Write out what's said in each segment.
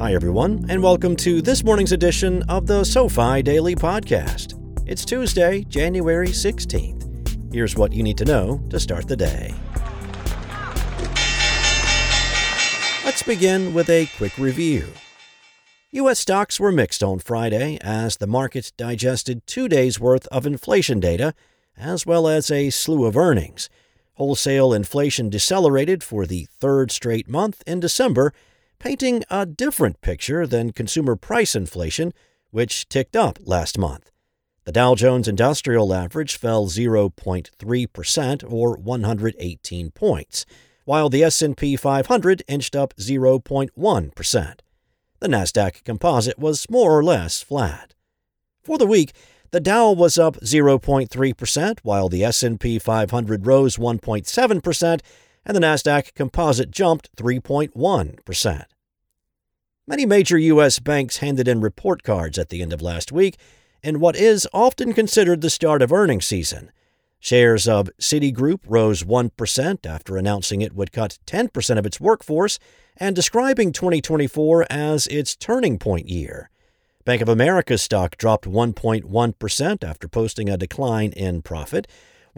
Hi, everyone, and welcome to this morning's edition of the SoFi Daily Podcast. It's Tuesday, January 16th. Here's what you need to know to start the day. Let's begin with a quick review. U.S. stocks were mixed on Friday as the market digested two days' worth of inflation data, as well as a slew of earnings. Wholesale inflation decelerated for the third straight month in December painting a different picture than consumer price inflation, which ticked up last month. The Dow Jones Industrial Average fell 0.3% or 118 points, while the S&P 500 inched up 0.1%. The Nasdaq Composite was more or less flat. For the week, the Dow was up 0.3%, while the S&P 500 rose 1.7% and the Nasdaq Composite jumped 3.1%. Many major U.S. banks handed in report cards at the end of last week in what is often considered the start of earnings season. Shares of Citigroup rose 1% after announcing it would cut 10% of its workforce and describing 2024 as its turning point year. Bank of America's stock dropped 1.1% after posting a decline in profit.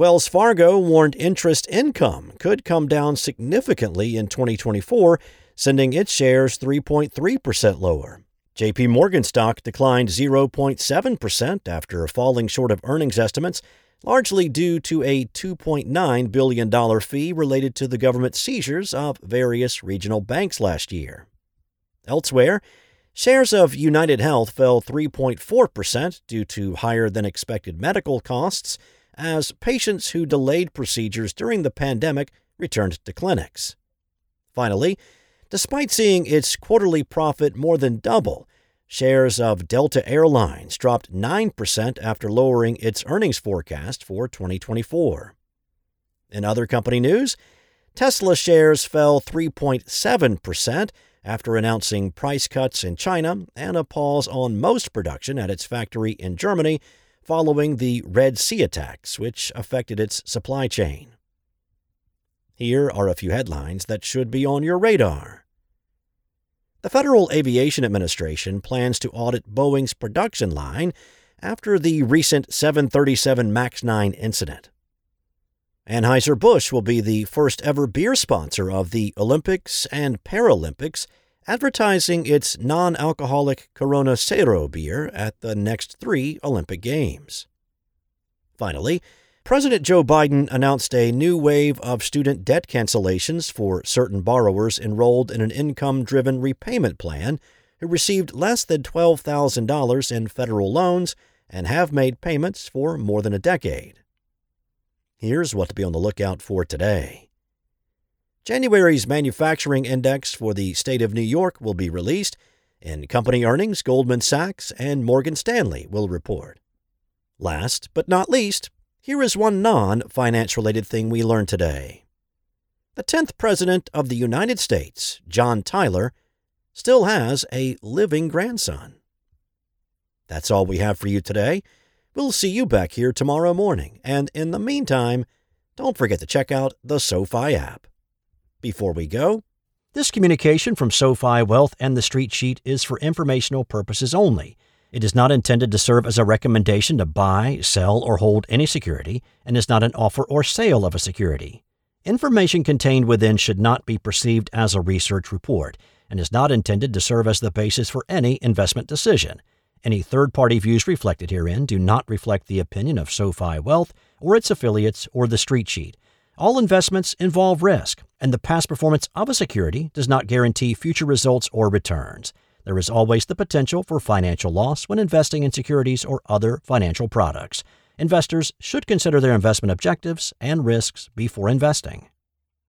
Wells Fargo warned interest income could come down significantly in 2024, sending its shares 3.3% lower. JP Morgan stock declined 0.7% after falling short of earnings estimates, largely due to a $2.9 billion fee related to the government seizures of various regional banks last year. Elsewhere, shares of United Health fell 3.4% due to higher than expected medical costs as patients who delayed procedures during the pandemic returned to clinics. Finally, despite seeing its quarterly profit more than double, shares of Delta Airlines dropped 9% after lowering its earnings forecast for 2024. In other company news, Tesla shares fell 3.7% after announcing price cuts in China and a pause on most production at its factory in Germany following the Red Sea attacks, which affected its supply chain. Here are a few headlines that should be on your radar. The Federal Aviation Administration plans to audit Boeing's production line after the recent 737 MAX 9 incident. Anheuser-Busch will be the first ever beer sponsor of the Olympics and Paralympics advertising its non alcoholic Corona Cero beer at the next three Olympic Games. Finally, President Joe Biden announced a new wave of student debt cancellations for certain borrowers enrolled in an income driven repayment plan who received less than $12,000 in federal loans and have made payments for more than a decade. Here's what to be on the lookout for today. January's manufacturing index for the state of New York will be released. and company earnings, Goldman Sachs and Morgan Stanley will report. Last but not least, here is one non finance related thing we learned today. The 10th President of the United States, John Tyler, still has a living grandson. That's all we have for you today. We'll see you back here tomorrow morning, and in the meantime, don't forget to check out the SoFi app. Before we go, this communication from SoFi Wealth and the Street Sheet is for informational purposes only. It is not intended to serve as a recommendation to buy, sell, or hold any security, and is not an offer or sale of a security. Information contained within should not be perceived as a research report and is not intended to serve as the basis for any investment decision. Any third party views reflected herein do not reflect the opinion of SoFi Wealth or its affiliates or the Street Sheet. All investments involve risk, and the past performance of a security does not guarantee future results or returns. There is always the potential for financial loss when investing in securities or other financial products. Investors should consider their investment objectives and risks before investing.